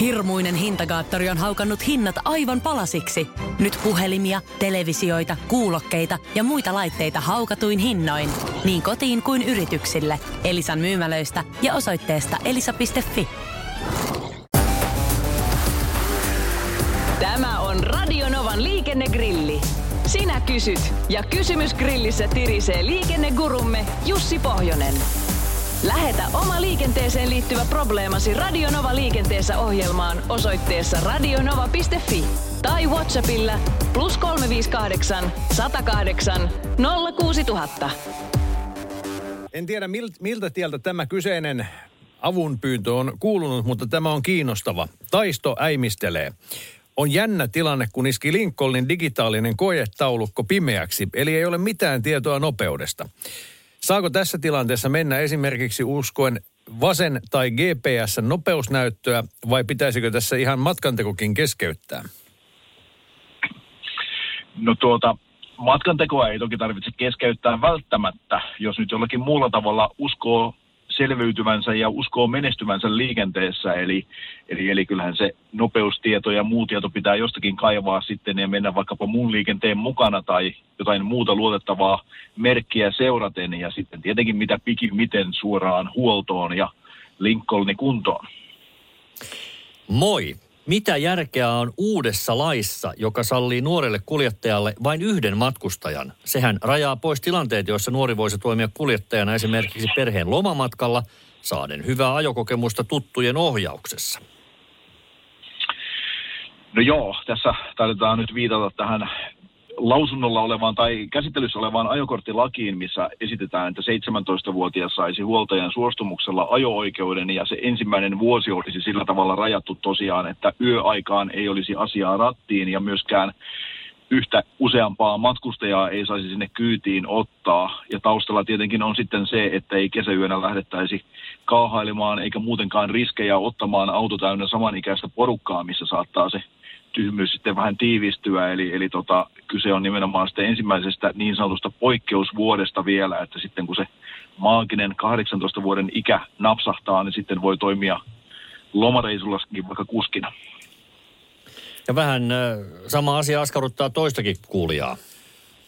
Hirmuinen hintakaattori on haukannut hinnat aivan palasiksi. Nyt puhelimia, televisioita, kuulokkeita ja muita laitteita haukatuin hinnoin. Niin kotiin kuin yrityksille. Elisan myymälöistä ja osoitteesta elisa.fi. Tämä on Radionovan liikennegrilli. Sinä kysyt ja kysymys grillissä tirisee liikennegurumme Jussi Pohjonen. Lähetä oma liikenteeseen liittyvä probleemasi Radionova liikenteessä ohjelmaan osoitteessa radionova.fi tai Whatsappilla plus 358 108 06000. En tiedä miltä tieltä tämä kyseinen avunpyyntö on kuulunut, mutta tämä on kiinnostava. Taisto äimistelee. On jännä tilanne, kun iski Lincolnin digitaalinen koetaulukko pimeäksi, eli ei ole mitään tietoa nopeudesta. Saako tässä tilanteessa mennä esimerkiksi uskoen vasen- tai GPS-nopeusnäyttöä vai pitäisikö tässä ihan matkantekokin keskeyttää? No tuota, matkantekoa ei toki tarvitse keskeyttää välttämättä, jos nyt jollakin muulla tavalla uskoo selviytyvänsä ja uskoo menestyvänsä liikenteessä. Eli, eli, eli kyllähän se nopeustieto ja muu tieto pitää jostakin kaivaa sitten ja mennä vaikkapa muun liikenteen mukana tai jotain muuta luotettavaa merkkiä seuraten ja sitten tietenkin mitä miten suoraan huoltoon ja Lincolnin kuntoon. Moi! Mitä järkeä on uudessa laissa, joka sallii nuorelle kuljettajalle vain yhden matkustajan? Sehän rajaa pois tilanteet, joissa nuori voisi toimia kuljettajana esimerkiksi perheen lomamatkalla, saaden hyvää ajokokemusta tuttujen ohjauksessa. No joo, tässä taidetaan nyt viitata tähän lausunnolla olevaan tai käsittelyssä olevaan ajokorttilakiin, missä esitetään, että 17-vuotias saisi huoltajan suostumuksella ajo-oikeuden ja se ensimmäinen vuosi olisi sillä tavalla rajattu tosiaan, että yöaikaan ei olisi asiaa rattiin ja myöskään yhtä useampaa matkustajaa ei saisi sinne kyytiin ottaa. Ja taustalla tietenkin on sitten se, että ei kesäyönä lähdettäisi kaahailemaan eikä muutenkaan riskejä ottamaan auto täynnä samanikäistä porukkaa, missä saattaa se tyhmyys sitten vähän tiivistyä, eli, eli tota, kyse on nimenomaan sitten ensimmäisestä niin sanotusta poikkeusvuodesta vielä, että sitten kun se maaginen 18 vuoden ikä napsahtaa, niin sitten voi toimia lomareisullakin vaikka kuskina. Ja vähän sama asia askarruttaa toistakin kuulijaa.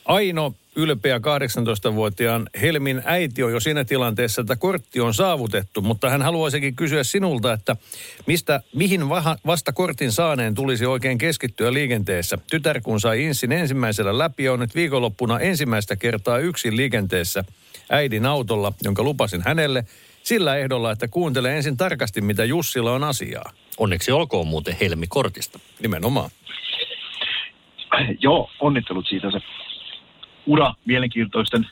Aino ylpeä 18-vuotiaan Helmin äiti on jo siinä tilanteessa, että kortti on saavutettu, mutta hän haluaisikin kysyä sinulta, että mistä, mihin vasta kortin saaneen tulisi oikein keskittyä liikenteessä. Tytär kun sai insin ensimmäisellä läpi, on nyt viikonloppuna ensimmäistä kertaa yksin liikenteessä äidin autolla, jonka lupasin hänelle, sillä ehdolla, että kuuntelee ensin tarkasti, mitä Jussilla on asiaa. Onneksi olkoon muuten Helmi kortista. Nimenomaan. Joo, onnittelut siitä. Se ura mielenkiintoisten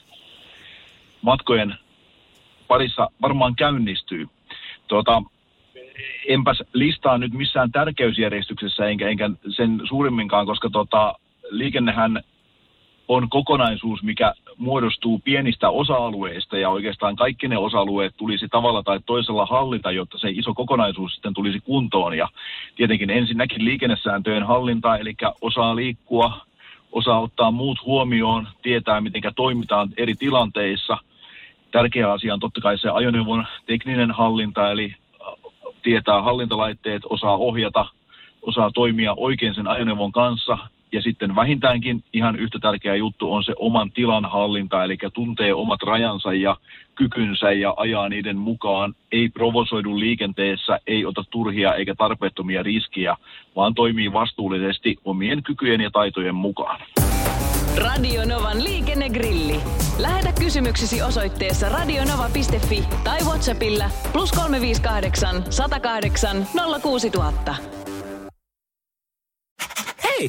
matkojen parissa varmaan käynnistyy. Tuota, enpäs listaa nyt missään tärkeysjärjestyksessä enkä, enkä sen suurimminkaan, koska tota, liikennehän on kokonaisuus, mikä muodostuu pienistä osa-alueista ja oikeastaan kaikki ne osa-alueet tulisi tavalla tai toisella hallita, jotta se iso kokonaisuus sitten tulisi kuntoon. Ja tietenkin ensinnäkin liikennesääntöjen hallinta, eli osaa liikkua, osaa ottaa muut huomioon, tietää miten toimitaan eri tilanteissa. Tärkeä asia on totta kai se ajoneuvon tekninen hallinta, eli tietää hallintalaitteet, osaa ohjata, osaa toimia oikein sen ajoneuvon kanssa, ja sitten vähintäänkin ihan yhtä tärkeä juttu on se oman tilan hallinta, eli tuntee omat rajansa ja kykynsä ja ajaa niiden mukaan. Ei provosoidu liikenteessä, ei ota turhia eikä tarpeettomia riskiä, vaan toimii vastuullisesti omien kykyjen ja taitojen mukaan. Radio Novan liikennegrilli. Lähetä kysymyksesi osoitteessa radionova.fi tai Whatsappilla plus 358 108 06000. Hei!